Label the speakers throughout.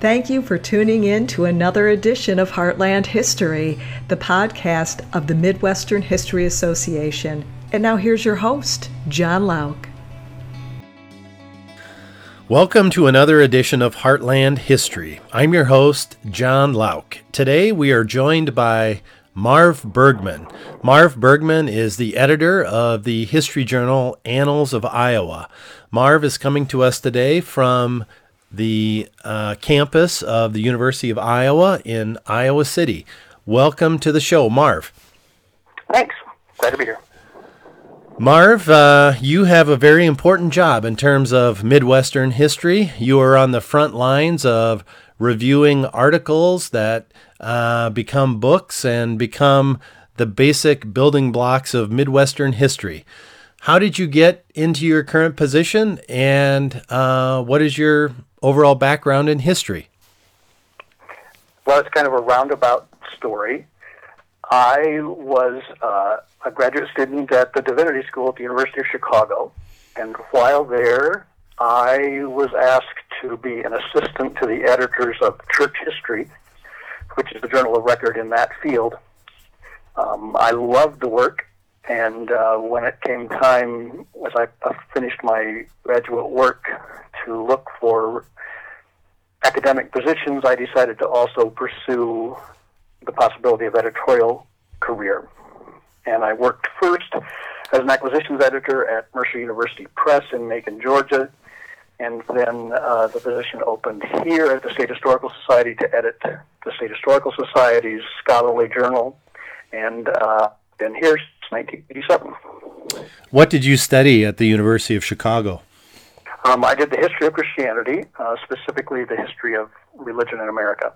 Speaker 1: Thank you for tuning in to another edition of Heartland History, the podcast of the Midwestern History Association. And now here's your host, Jon Lauck.
Speaker 2: Welcome to another edition of Heartland History. I'm your host, Jon Lauck. Today we are joined by Marv Bergman. Marv Bergman is the editor of the history journal Annals of Iowa. Marv is coming to us today from the uh, campus of the University of Iowa in Iowa City. Welcome to the show, Marv.
Speaker 3: Thanks. Glad to be here.
Speaker 2: Marv, uh, you have a very important job in terms of Midwestern history. You are on the front lines of reviewing articles that uh, become books and become the basic building blocks of Midwestern history. How did you get into your current position, and uh, what is your overall background in history?
Speaker 3: Well, it's kind of a roundabout story. I was uh, a graduate student at the Divinity School at the University of Chicago, and while there, I was asked to be an assistant to the editors of Church History, which is the journal of record in that field. Um, I loved the work, and uh, when it came time, as I finished my graduate work, to look for academic positions, I decided to also pursue the possibility of editorial career. And I worked first as an acquisitions editor at Mercer University Press in Macon, Georgia, and then uh, the position opened here at the State Historical Society to edit the State Historical Society's scholarly journal, and uh, been here since 1987.
Speaker 2: What did you study at the University of Chicago?
Speaker 3: Um, I did the history of Christianity, uh, specifically the history of religion in America.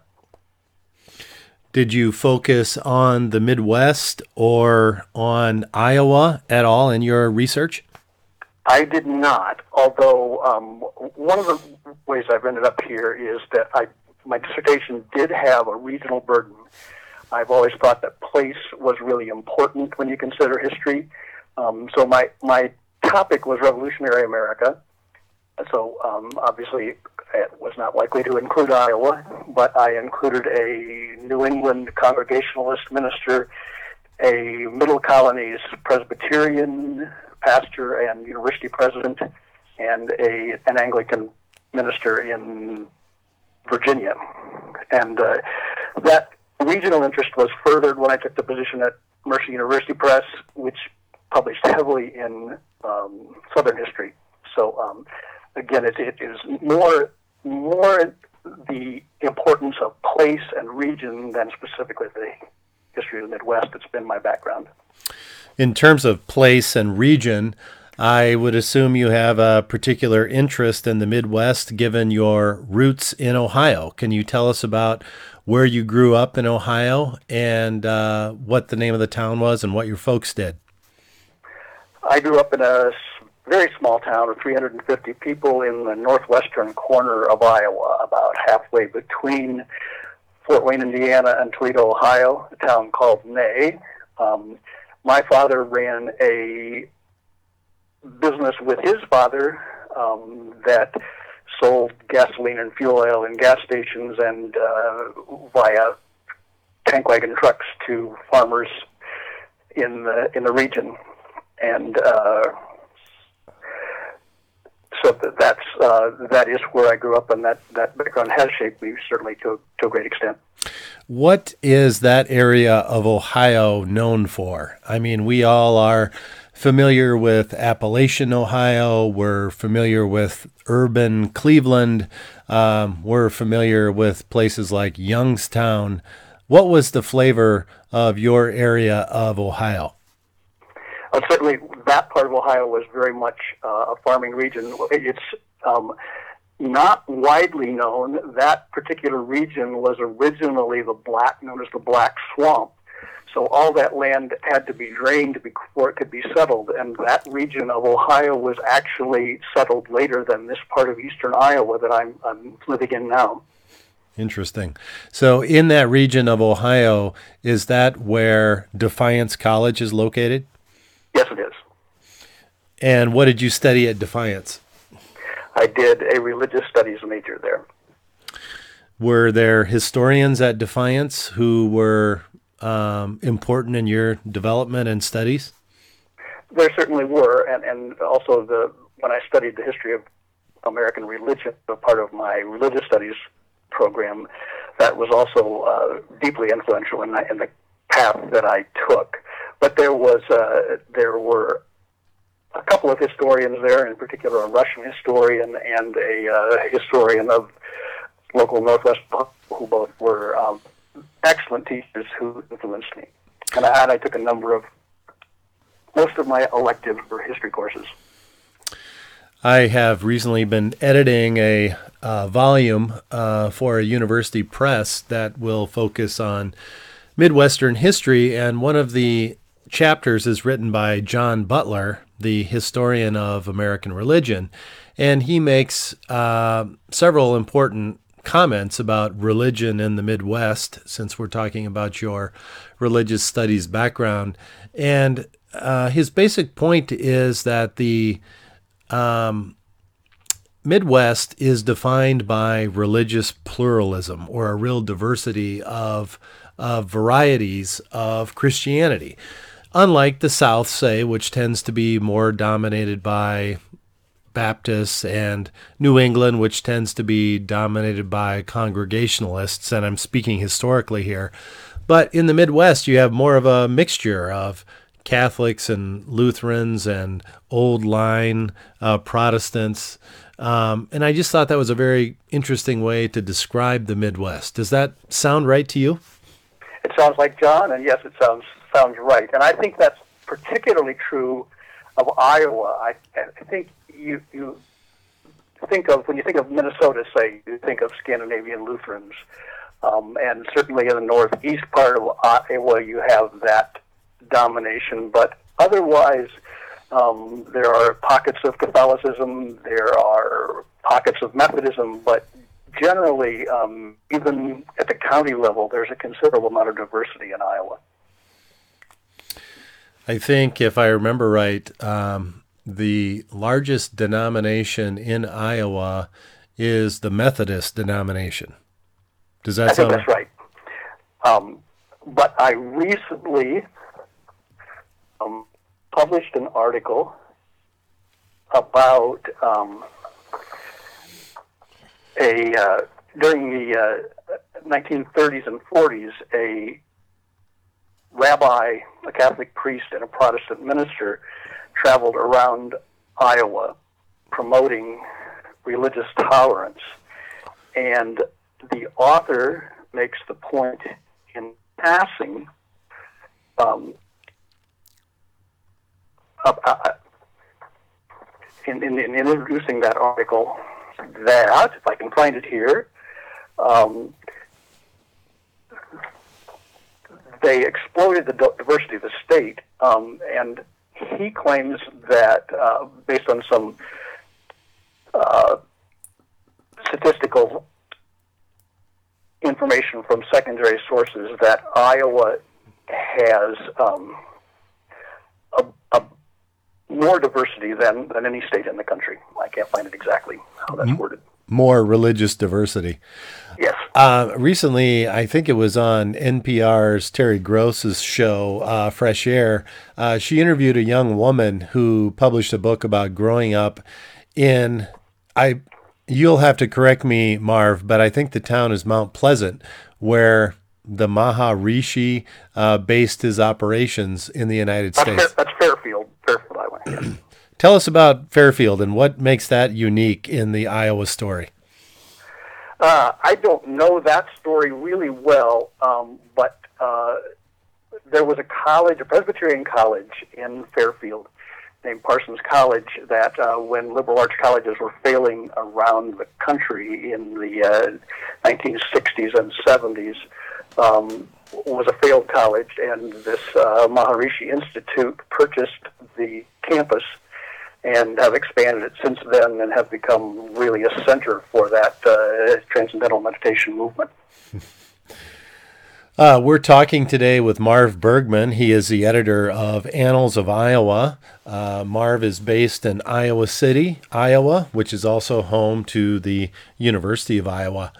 Speaker 2: Did you focus on the Midwest or on Iowa at all in your research?
Speaker 3: I did not, although um, one of the ways I've ended up here is that I, my dissertation did have a regional burden. I've always thought that place was really important when you consider history. Um, so my, my topic was revolutionary America. So um, obviously it was not likely to include Iowa, but I included a New England Congregationalist minister, a Middle Colonies Presbyterian pastor and university president, and a an Anglican minister in Virginia. And uh, that regional interest was furthered when I took the position at Mercer University Press, which published heavily in um, Southern history. So um, again, it, it is more more the importance of place and region than specifically the history of the Midwest. It's been my background.
Speaker 2: In terms of place and region, I would assume you have a particular interest in the Midwest given your roots in Ohio. Can you tell us about where you grew up in Ohio and uh, what the name of the town was and what your folks did?
Speaker 3: I grew up in a very small town of 350 people in the northwestern corner of Iowa, about halfway between Fort Wayne, Indiana, and Toledo, Ohio, a town called Ney. Um, my father ran a business with his father um, that sold gasoline and fuel oil in gas stations and uh, via tank wagon trucks to farmers in the in the region, and uh, so that's uh, that is where I grew up, and that that background has shaped me certainly to to a great extent.
Speaker 2: What is that area of Ohio known for? I mean, we all are familiar with Appalachian, Ohio. We're familiar with urban Cleveland. Um, we're familiar with places like Youngstown. What was the flavor of your area of Ohio?
Speaker 3: Uh, certainly, that part of Ohio was very much uh, a farming region. It's um, not widely known. That particular region was originally the black, known as the Black Swamp. So all that land had to be drained before it could be settled, and that region of Ohio was actually settled later than this part of eastern Iowa that I'm, I'm living in now.
Speaker 2: Interesting. So, in that region of Ohio, is that where Defiance College is located?
Speaker 3: Yes, it is.
Speaker 2: And what did you study at Defiance?
Speaker 3: I did a religious studies major there.
Speaker 2: Were there historians at Defiance who were um, important in your development and studies?
Speaker 3: There certainly were, and, and also the when I studied the history of American religion, a part of my religious studies program, that was also uh, deeply influential in, in the path that I took. But there was uh, there were a couple of historians there, in particular a Russian historian and a uh, historian of local Northwest, who both were um, excellent teachers who influenced me. And I, and I took a number of most of my elective or history courses.
Speaker 2: I have recently been editing a uh, volume uh, for a university press that will focus on Midwestern history, and one of the chapters is written by Jon Butler, the historian of American religion, and he makes uh, several important comments about religion in the Midwest, since we're talking about your religious studies background. And uh, his basic point is that the um, Midwest is defined by religious pluralism or a real diversity of, of varieties of Christianity. Unlike the South, say, which tends to be more dominated by Baptists, and New England, which tends to be dominated by Congregationalists, and I'm speaking historically here. But in the Midwest, you have more of a mixture of Catholics and Lutherans and old line uh, Protestants. Um, and I just thought that was a very interesting way to describe the Midwest. Does that sound right to you?
Speaker 3: It sounds like Jon, and yes, it sounds sounds right. And I think that's particularly true of Iowa. I, I think you you think of when you think of Minnesota, say you think of Scandinavian Lutherans, um, and certainly in the northeast part of Iowa, you have that domination. But otherwise, um, there are pockets of Catholicism, there are pockets of Methodism, but generally, um, even at the county level, there's a considerable amount of diversity in Iowa.
Speaker 2: I think, if I remember right, um, the largest denomination in Iowa is the Methodist denomination. Does that
Speaker 3: I
Speaker 2: sound?
Speaker 3: think that's right. Um, but I recently um, published an article about um, a uh, during the uh, 1930s and 40s a rabbi, a Catholic priest, and a Protestant minister traveled around Iowa promoting religious tolerance. And the author makes the point in passing um, uh, uh, in, in, in, introducing that article that, if I can find it here, um, they exploited the diversity of the state, um, and he claims that, uh, based on some uh, statistical information from secondary sources, that Iowa has um, a, a, more diversity than, than any state in the country. I can't find it exactly how that's mm-hmm. worded.
Speaker 2: More religious diversity.
Speaker 3: Yes.
Speaker 2: Uh, recently, I think it was on NPR's Terry Gross's show, uh, Fresh Air. Uh, she interviewed a young woman who published a book about growing up in I. You'll have to correct me, Marv, but I think the town is Mount Pleasant, where the Maharishi uh, based his operations in the United
Speaker 3: that's
Speaker 2: States.
Speaker 3: Fair, that's Fairfield, Fairfield, Iowa.
Speaker 2: Tell us about Fairfield and what makes that unique in the Iowa story.
Speaker 3: Uh, I don't know that story really well, um, but uh, there was a college, a Presbyterian college in Fairfield named Parsons College that uh, when liberal arts colleges were failing around the country in the 1960s uh, and 70s, um, was a failed college, and this uh, Maharishi Institute purchased the campus and have expanded it since then and have become really a center for that uh, transcendental meditation movement.
Speaker 2: Uh, we're talking today with Marv Bergman. He is the editor of Annals of Iowa. Uh, Marv is based in Iowa City, Iowa, which is also home to the University of Iowa.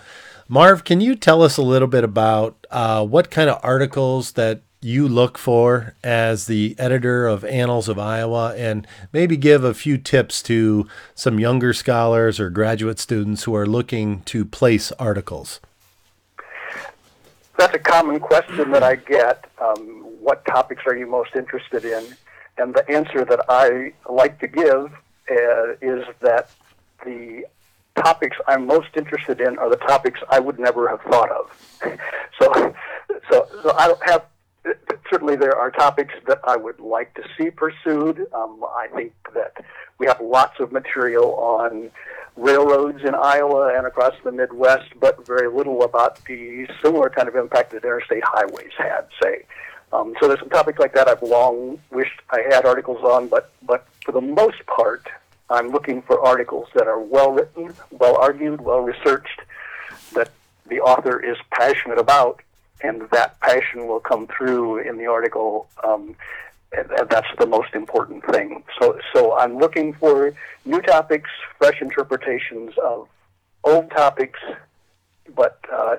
Speaker 2: Marv, can you tell us a little bit about uh, what kind of articles that you look for as the editor of Annals of Iowa and maybe give a few tips to some younger scholars or graduate students who are looking to place articles?
Speaker 3: That's a common question that I get. Um, what topics are you most interested in? And the answer that I like to give uh, is that the topics I'm most interested in are the topics I would never have thought of. so, so, so I don't have. Certainly, there are topics that I would like to see pursued. Um, I think that we have lots of material on railroads in Iowa and across the Midwest, but very little about the similar kind of impact that interstate highways had, say. Um, so there's some topics like that I've long wished I had articles on, but but for the most part, I'm looking for articles that are well written, well argued, well researched, that the author is passionate about, and that passion will come through in the article. Um, that's the most important thing. So, so I'm looking for new topics, fresh interpretations of old topics, but uh,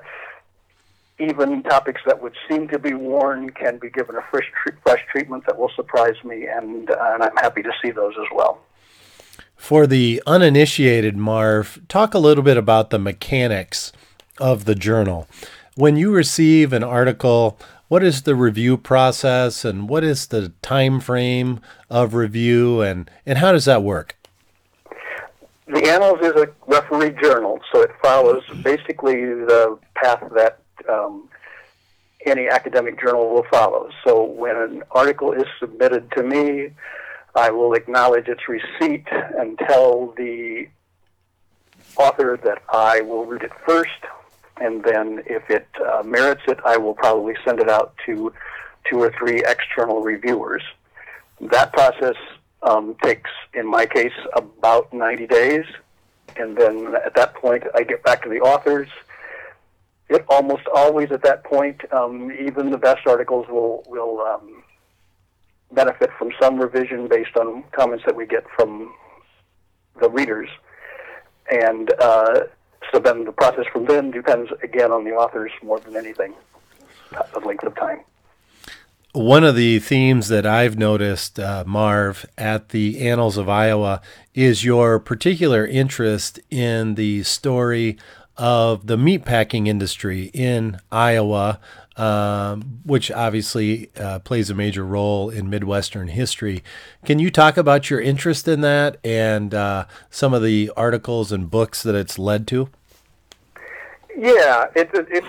Speaker 3: even topics that would seem to be worn can be given a fresh, fresh treatment that will surprise me, and, uh, and I'm happy to see those as well.
Speaker 2: For the uninitiated, Marv, talk a little bit about the mechanics of the journal. When you receive an article, what is the review process and what is the time frame of review and, and how does that work?
Speaker 3: The Annals is a referee journal, so it follows basically the path that um, any academic journal will follow. So when an article is submitted to me, I will acknowledge its receipt and tell the author that I will read it first, and then if it uh, merits it, I will probably send it out to two or three external reviewers. That process um, takes, in my case, about 90 days, and then at that point, I get back to the authors. It almost always at that point, um, even the best articles will will um, benefit from some revision based on comments that we get from the readers. And uh, so then the process from then depends again on the authors more than anything, the length of time.
Speaker 2: One of the themes that I've noticed, uh, Marv, at the Annals of Iowa is your particular interest in the story of the meatpacking industry in Iowa um, which obviously uh, plays a major role in Midwestern history. Can you talk about your interest in that and uh, some of the articles and books that it's led to?
Speaker 3: Yeah, it, it, it's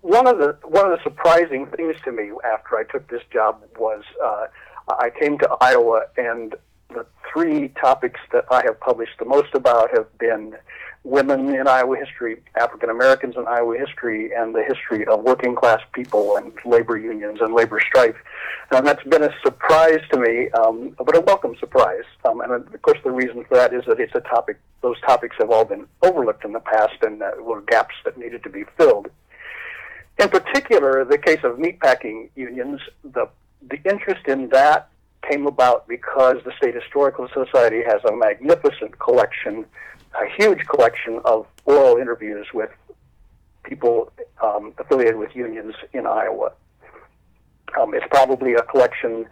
Speaker 3: one of the one of the surprising things to me after I took this job was uh, I came to Iowa and the three topics that I have published the most about have been women in Iowa history, African Americans in Iowa history, and the history of working class people and labor unions and labor strife. And that's been a surprise to me, um, but a welcome surprise. Um, and of course, the reason for that is that it's a topic, those topics have all been overlooked in the past and uh, were gaps that needed to be filled. In particular, the case of meatpacking unions, the, the interest in that came about because the State Historical Society has a magnificent collection a huge collection of oral interviews with people um, affiliated with unions in Iowa. Um, it's probably a collection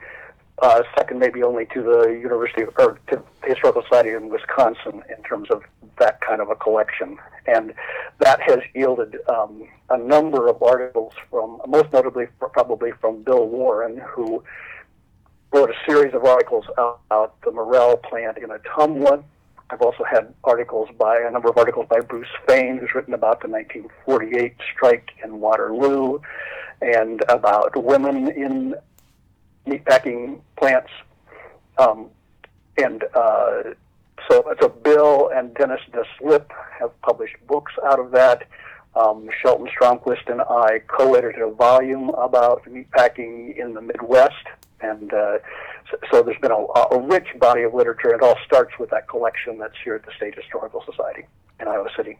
Speaker 3: uh, second maybe only to the University or to the Historical Society in Wisconsin in terms of that kind of a collection, and that has yielded um, a number of articles from, most notably probably from Bill Warren, who wrote a series of articles about the Morrell plant in Ottumwa I've also had articles by a number of articles by Bruce Fehn, who's written about the 1948 strike in Waterloo and about women in meatpacking plants. Um, and uh, so, so Bill and Dennis Deslippe have published books out of that. Um, Shelton Stromquist and I co-edited a volume about meatpacking in the Midwest, and uh, so, so, there's been a, a, rich body of literature. It all starts with that collection that's here at the State Historical Society in Iowa City.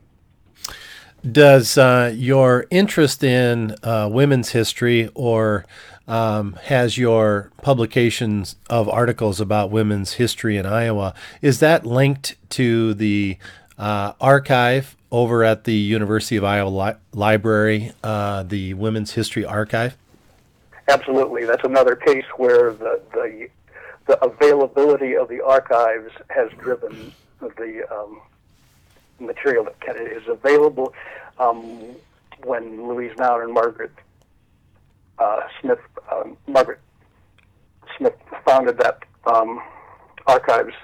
Speaker 2: Does uh, your interest in uh, women's history or um, has your publications of articles about women's history in Iowa, is that linked to the uh, archive over at the University of Iowa Li- Library, uh, the Women's History Archive?
Speaker 3: Absolutely. That's another case where the, the, the availability of the archives has driven the um, material that is available. Um, when Louise Noun and Margaret uh, Smith, um, Margaret Smith founded that um, archives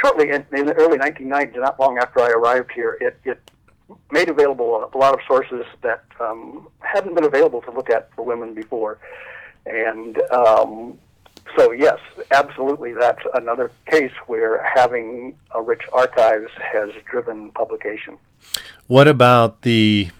Speaker 3: shortly in, in, the early 1990s, not long after I arrived here, it, it made available a lot of sources that um, hadn't been available to look at for women before. And um, so, yes, absolutely, that's another case where having a rich archives has driven publication.
Speaker 2: What about the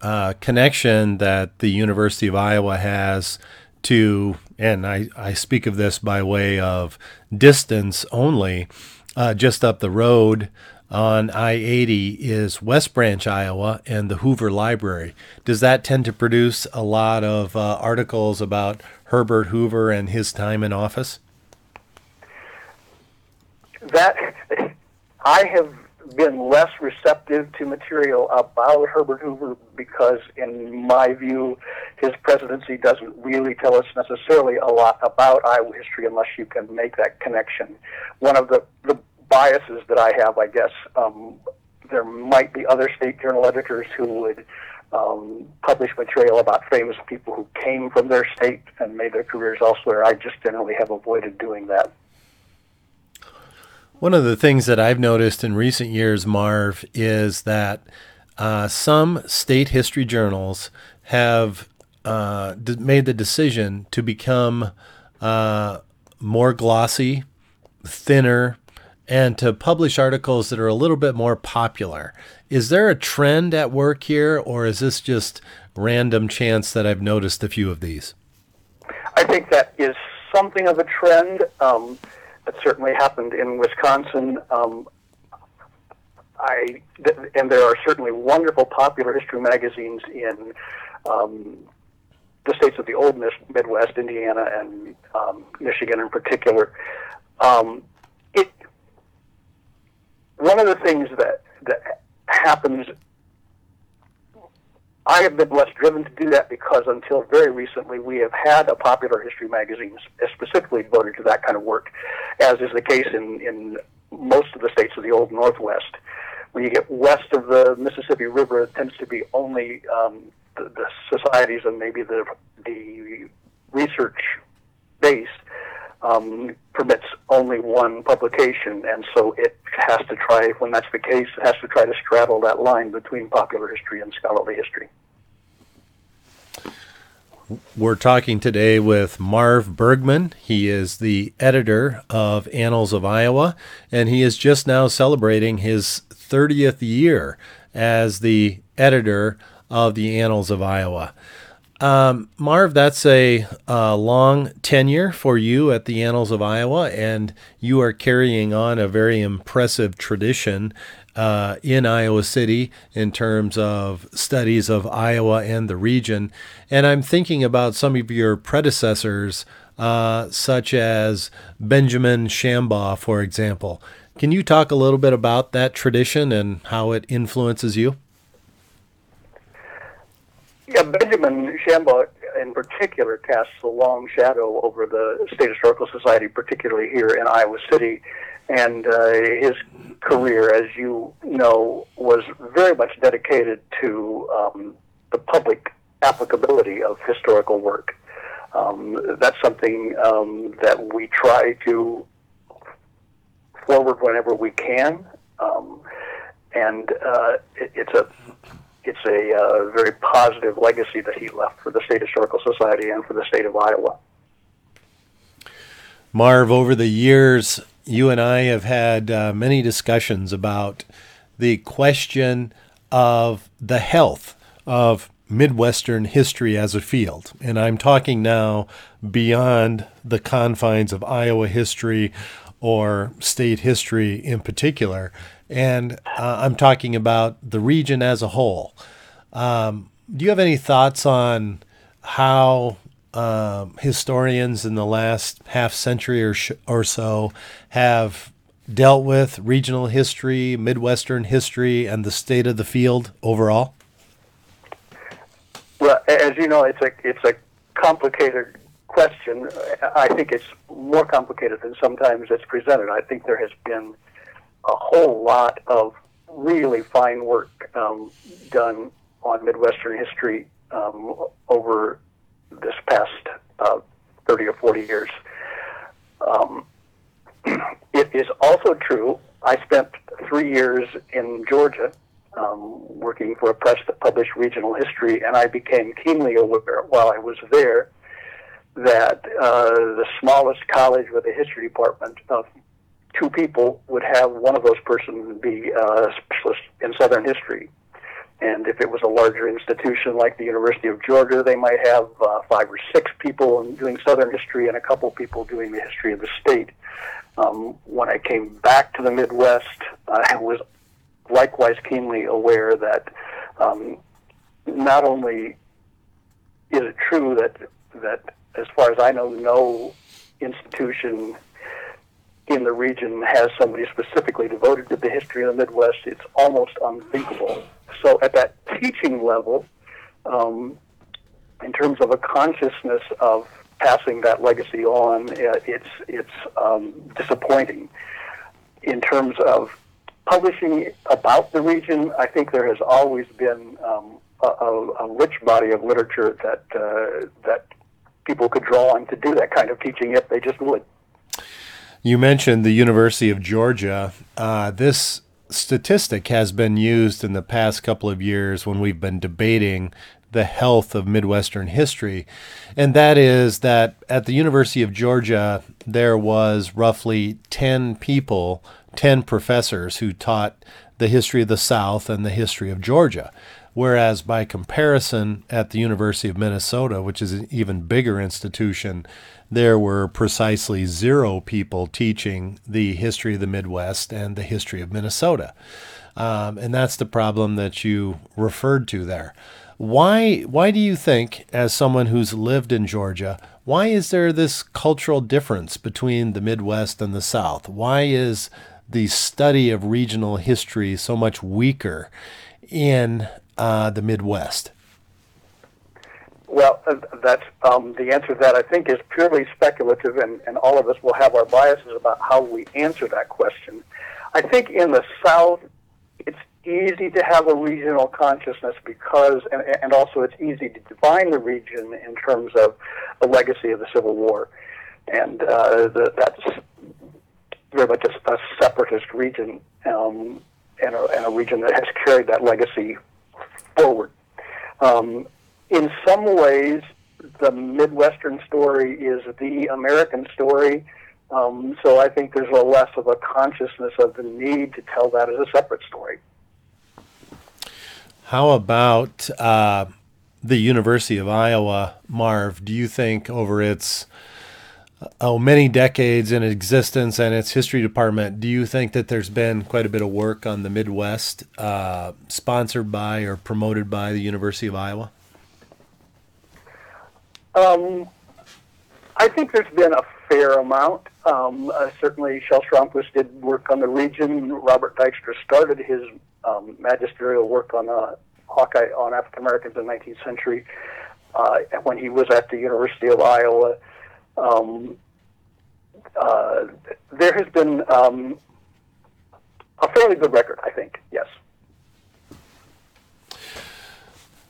Speaker 2: uh, connection that the University of Iowa has to, and I, I speak of this by way of distance only, uh, just up the road on I 80 is West Branch, Iowa, and the Hoover Library. Does that tend to produce a lot of uh, articles about Herbert Hoover and his time in office?
Speaker 3: That I have been less receptive to material about Herbert Hoover because, in my view, his presidency doesn't really tell us necessarily a lot about Iowa history unless you can make that connection. One of the, the biases that I have, I guess, um, there might be other state journal editors who would um, publish material about famous people who came from their state and made their careers elsewhere. I just generally have avoided doing that.
Speaker 2: One of the things that I've noticed in recent years, Marv, is that uh, some state history journals have uh, d- made the decision to become uh, more glossy, thinner, and to publish articles that are a little bit more popular. Is there a trend at work here, or is this just random chance that I've noticed a few of these?
Speaker 3: I think that is something of a trend. Um, that certainly happened in Wisconsin. Um, I th- and there are certainly wonderful popular history magazines in um, the states of the old Midwest, Indiana and um, Michigan in particular. Um, one of the things that that happens I have been less driven to do that because until very recently we have had a popular history magazine specifically devoted to that kind of work, as is the case in, in most of the states of the old Northwest. When you get west of the Mississippi River, it tends to be only um, the, the societies and maybe the, the research base um, permits only one publication, and so it has to try, when that's the case, it has to try to straddle that line between popular history and scholarly history.
Speaker 2: We're talking today with Marv Bergman. He is the editor of Annals of Iowa, and he is just now celebrating his 30th year as the editor of the Annals of Iowa. Um, Marv, that's a, a, long tenure for you at the Annals of Iowa, and you are carrying on a very impressive tradition uh, in Iowa City in terms of studies of Iowa and the region. And I'm thinking about some of your predecessors, uh, such as Benjamin Shambaugh, for example. Can you talk a little bit about that tradition and how it influences you?
Speaker 3: Yeah, Benjamin Shambaugh in particular casts a long shadow over the State Historical Society, particularly here in Iowa City. And uh, his career, as you know, was very much dedicated to um, the public applicability of historical work. Um, that's something um, that we try to forward whenever we can. Um, and uh, it, it's a it's a uh, very positive legacy that he left for the State Historical Society and for the state of Iowa.
Speaker 2: Marv, over the years, you and I have had uh, many discussions about the question of the health of Midwestern history as a field. And I'm talking now beyond the confines of Iowa history or state history in particular and uh, I'm talking about the region as a whole. Um, do you have any thoughts on how um, historians in the last half century or, sh- or so have dealt with regional history, Midwestern history, and the state of the field overall?
Speaker 3: Well, as you know, it's a it's a complicated question. I think it's more complicated than sometimes it's presented. I think there has been a whole lot of really fine work um, done on Midwestern history um, over this past uh, 30 or 40 years. Um, it is also true, I spent three years in Georgia um, working for a press that published regional history, and I became keenly aware while I was there that uh, the smallest college with a history department of two people would have one of those persons be a specialist in Southern history. And if it was a larger institution like the University of Georgia, they might have uh, five or six people doing Southern history and a couple people doing the history of the state. Um, when I came back to the Midwest, I was likewise keenly aware that um, not only is it true that that as far as I know, no institution in the region has somebody specifically devoted to the history of the Midwest. It's almost unthinkable. So, at that teaching level, um, in terms of a consciousness of passing that legacy on, uh, it's it's um, disappointing. In terms of publishing about the region, I think there has always been um, a, a, rich body of literature that uh, that people could draw on to do that kind of teaching if they just would.
Speaker 2: You mentioned the University of Georgia. Uh, this statistic has been used in the past couple of years when we've been debating the health of Midwestern history, and that is that at the University of Georgia, there was roughly 10 people, 10 professors who taught the history of the South and the history of Georgia. Whereas, by comparison, at the University of Minnesota, which is an even bigger institution, there were precisely zero people teaching the history of the Midwest and the history of Minnesota. Um, and that's the problem that you referred to there. Why, why do you think, as someone who's lived in Georgia, why is there this cultural difference between the Midwest and the South? Why is the study of regional history so much weaker in uh, the Midwest?
Speaker 3: Well, uh, that's um, the answer to that. I think is purely speculative, and, and all of us will have our biases about how we answer that question. I think in the South, it's easy to have a regional consciousness because, and, and also it's easy to define the region in terms of the legacy of the Civil War, and uh, the, that's very much a, a separatist region, um, and, a, and a region that has carried that legacy forward. Um, in some ways, the Midwestern story is the American story. Um, so I think there's a less of a consciousness of the need to tell that as a separate story.
Speaker 2: How about uh, the University of Iowa, Marv? Do you think over its oh many decades in existence and its history department, do you think that there's been quite a bit of work on the Midwest, uh, sponsored by or promoted by the University of Iowa?
Speaker 3: Um, I think there's been a fair amount. Um, uh, certainly, Shel Stromquist did work on the region. Robert Dykstra started his um, magisterial work on uh, Hawkeye on African Americans in the 19th century uh, when he was at the University of Iowa. Um, uh, there has been um, a fairly good record, I think. Yes.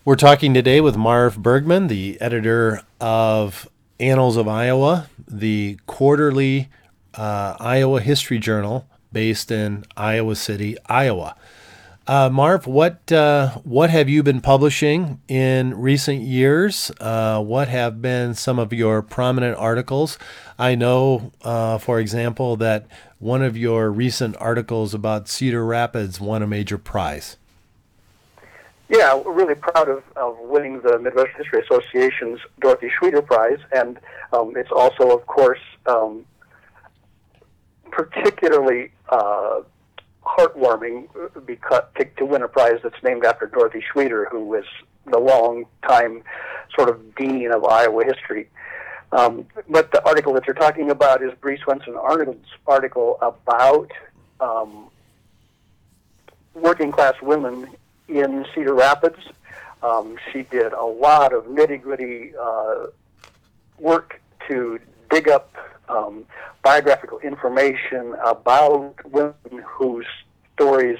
Speaker 2: We're talking today with Marv Bergman, the editor of Annals of Iowa, the quarterly uh, Iowa History Journal based in Iowa City, Iowa. Uh, Marv, what uh, what have you been publishing in recent years? Uh, what have been some of your prominent articles? I know, uh, for example, that one of your recent articles about Cedar Rapids won a major prize.
Speaker 3: Yeah, we're really proud of, of winning the Midwest History Association's Dorothy Schwieder Prize, and um, it's also, of course, um, particularly uh, heartwarming because to, to win a prize that's named after Dorothy Schwieder, who was the long-time sort of dean of Iowa history. Um, but the article that you're talking about is Brie Swenson Arnold's article about um, working class women in Cedar Rapids. Um, she did a lot of nitty gritty uh, work to dig up um, biographical information about women whose stories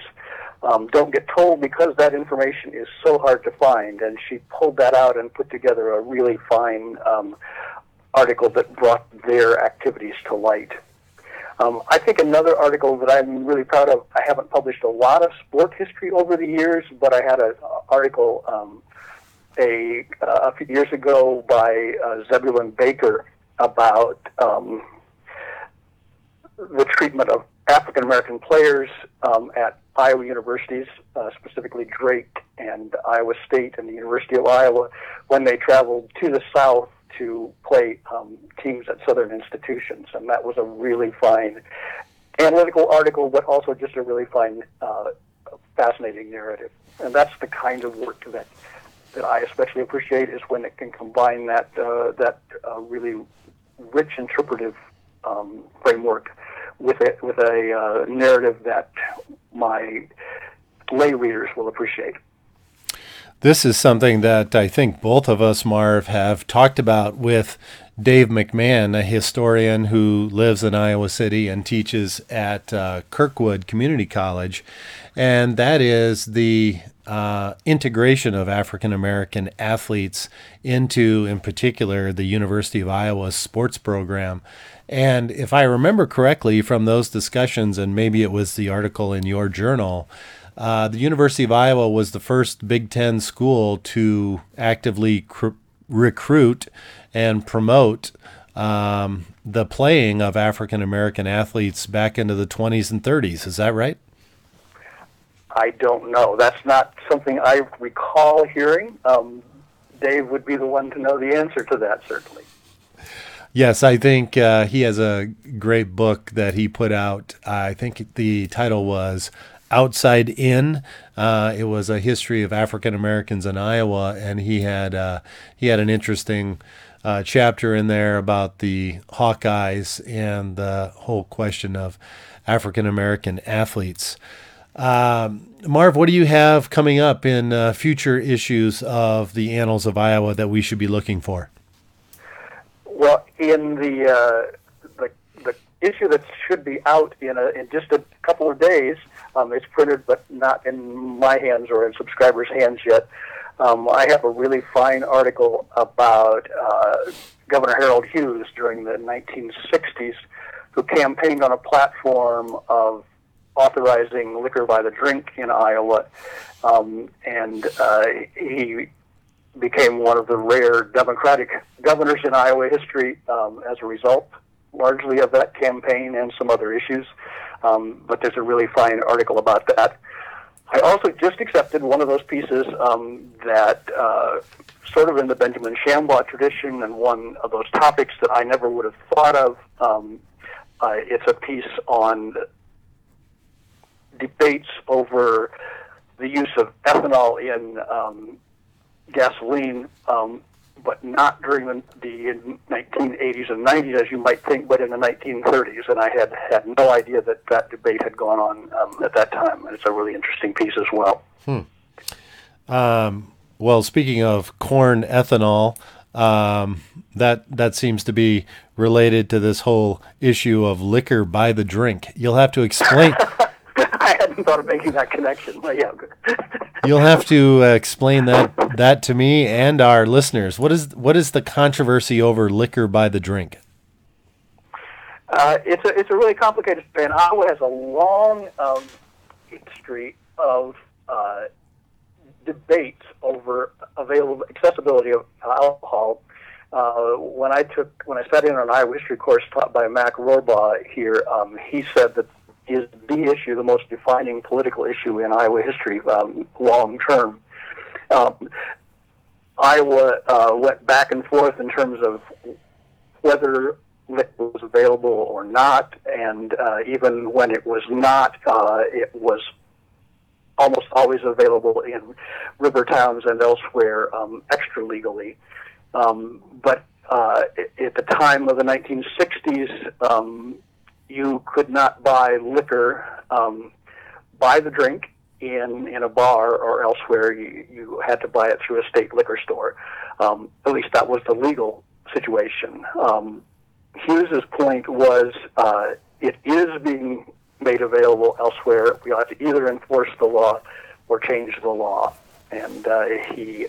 Speaker 3: um, don't get told because that information is so hard to find. And she pulled that out and put together a really fine um, article that brought their activities to light. Um, I think another article that I'm really proud of. I haven't published a lot of sport history over the years, but I had an article um, a a few years ago by uh, Zebulon Baker about um, the treatment of African American players um, at Iowa universities, uh, specifically Drake and Iowa State and the University of Iowa, when they traveled to the South to play um, teams at Southern institutions. And that was a really fine analytical article, but also just a really fine, uh, fascinating narrative. And that's the kind of work that that I especially appreciate is when it can combine that uh, that uh, really rich interpretive um, framework with a, with a uh, narrative that my lay readers will appreciate.
Speaker 2: This is something that I think both of us, Marv, have talked about with Dave McMahon, a historian who lives in Iowa City and teaches at uh, Kirkwood Community College. And that is the uh, integration of African American athletes into, in particular, the University of Iowa's sports program. And if I remember correctly from those discussions, and maybe it was the article in your journal, uh, the University of Iowa was the first Big Ten school to actively cr- recruit and promote um, the playing of African American athletes back into the 20s and 30s. Is that right?
Speaker 3: I don't know. That's not something I recall hearing. Um, Dave would be the one to know the answer to that, certainly.
Speaker 2: Yes, I think uh, he has a great book that he put out. I think the title was Outside In. Uh, it was a history of African Americans in Iowa, and he had uh, he had an interesting uh, chapter in there about the Hawkeyes and the whole question of African American athletes. Um, Marv, what do you have coming up in uh, future issues of the Annals of Iowa that we should be looking for?
Speaker 3: Well, in the uh, the, the issue that should be out in a, in just a couple of days, um, it's printed but not in my hands or in subscribers' hands yet. Um, I have a really fine article about uh, Governor Harold Hughes during the 1960s, who campaigned on a platform of authorizing liquor by the drink in Iowa, um, and uh, he became one of the rare Democratic governors in Iowa history um, as a result, largely of that campaign and some other issues. Um, but there's a really fine article about that. I also just accepted one of those pieces um, that uh, sort of in the Benjamin Shambaugh tradition and one of those topics that I never would have thought of. Um, uh, it's a piece on debates over the use of ethanol in um, gasoline, um, but not during the, the 1980s and 90s, as you might think, but in the 1930s. And I had had no idea that that debate had gone on um, at that time. And it's a really interesting piece as well.
Speaker 2: Hmm. Um, well, speaking of corn ethanol, um, that that seems to be related to this whole issue of liquor by the drink. You'll have to explain.
Speaker 3: I hadn't thought of making that connection, but yeah.
Speaker 2: You'll have to uh, explain that that to me and our listeners. What is what is the controversy over liquor by the drink?
Speaker 3: Uh, it's a it's a really complicated thing. Iowa has a long um, history of uh, debates over available accessibility of alcohol. Uh, when I took when I sat in an Iowa history course taught by Mac Rohrbough here, um, he said that is the issue, the most defining political issue in Iowa history, um, long term. Um, Iowa uh, went back and forth in terms of whether liquor was available or not, and uh, even when it was not, uh, it was almost always available in river towns and elsewhere um, extra legally. Um, but uh, at the time of the 1960s, um, you could not buy liquor um, buy the drink in in a bar or elsewhere. You you had to buy it through a state liquor store. Um, at least that was the legal situation. Um, Hughes's point was uh, it is being made available elsewhere. We ought to either enforce the law or change the law. And uh, he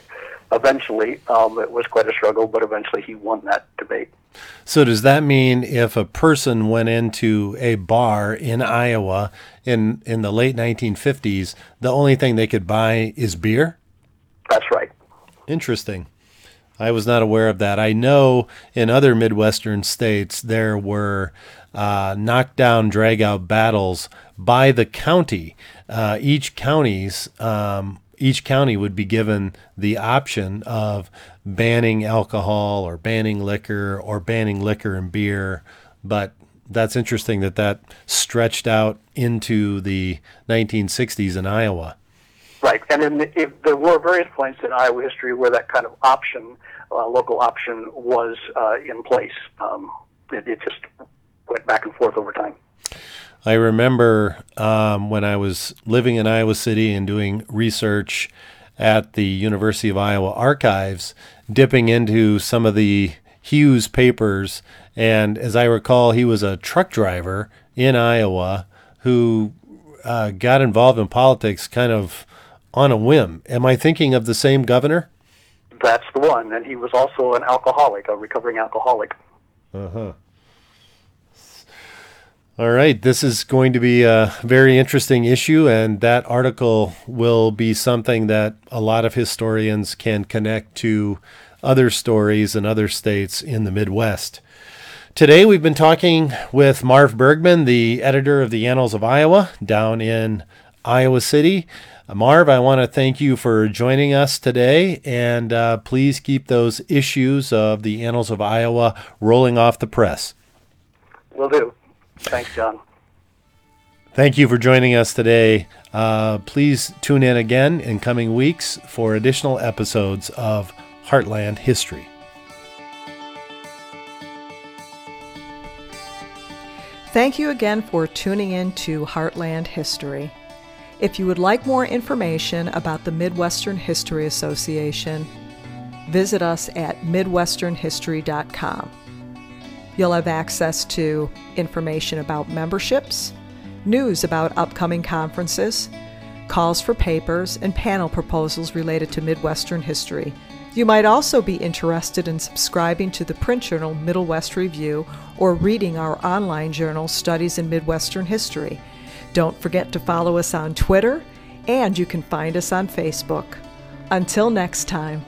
Speaker 3: eventually, um, it was quite a struggle, but eventually he won that debate.
Speaker 2: So does that mean if a person went into a bar in Iowa in in the late 1950s, the only thing they could buy is beer?
Speaker 3: That's right.
Speaker 2: Interesting. I was not aware of that. I know in other Midwestern states there were uh, knockdown, drag-out battles by the county. Uh, each county's um, each county would be given the option of banning alcohol or banning liquor or banning liquor and beer. But that's interesting that that stretched out into the 1960s in Iowa.
Speaker 3: Right, and in the, there were various points in Iowa history where that kind of option, uh, local option, was uh, in place. Um, it, it just went back and forth over time.
Speaker 2: I remember um, when I was living in Iowa City and doing research at the University of Iowa archives, dipping into some of the Hughes papers. And as I recall, he was a truck driver in Iowa who uh, got involved in politics kind of on a whim. Am I thinking of the same governor?
Speaker 3: That's the one. And he was also an alcoholic, a recovering alcoholic.
Speaker 2: Uh huh. All right, this is going to be a very interesting issue, and that article will be something that a lot of historians can connect to other stories in other states in the Midwest. Today, we've been talking with Marv Bergman, the editor of the Annals of Iowa, down in Iowa City. Marv, I want to thank you for joining us today, and uh, please keep those issues of the Annals of Iowa rolling off the press.
Speaker 3: Will do. Thanks, Jon.
Speaker 2: Thank you for joining us today. Uh, please tune in again in coming weeks for additional episodes of Heartland History.
Speaker 1: Thank you again for tuning in to Heartland History. If you would like more information about the Midwestern History Association, visit us at midwesternhistory.com. You'll have access to information about memberships, news about upcoming conferences, calls for papers, and panel proposals related to Midwestern history. You might also be interested in subscribing to the print journal Middle West Review or reading our online journal Studies in Midwestern History. Don't forget to follow us on Twitter, and you can find us on Facebook. Until next time.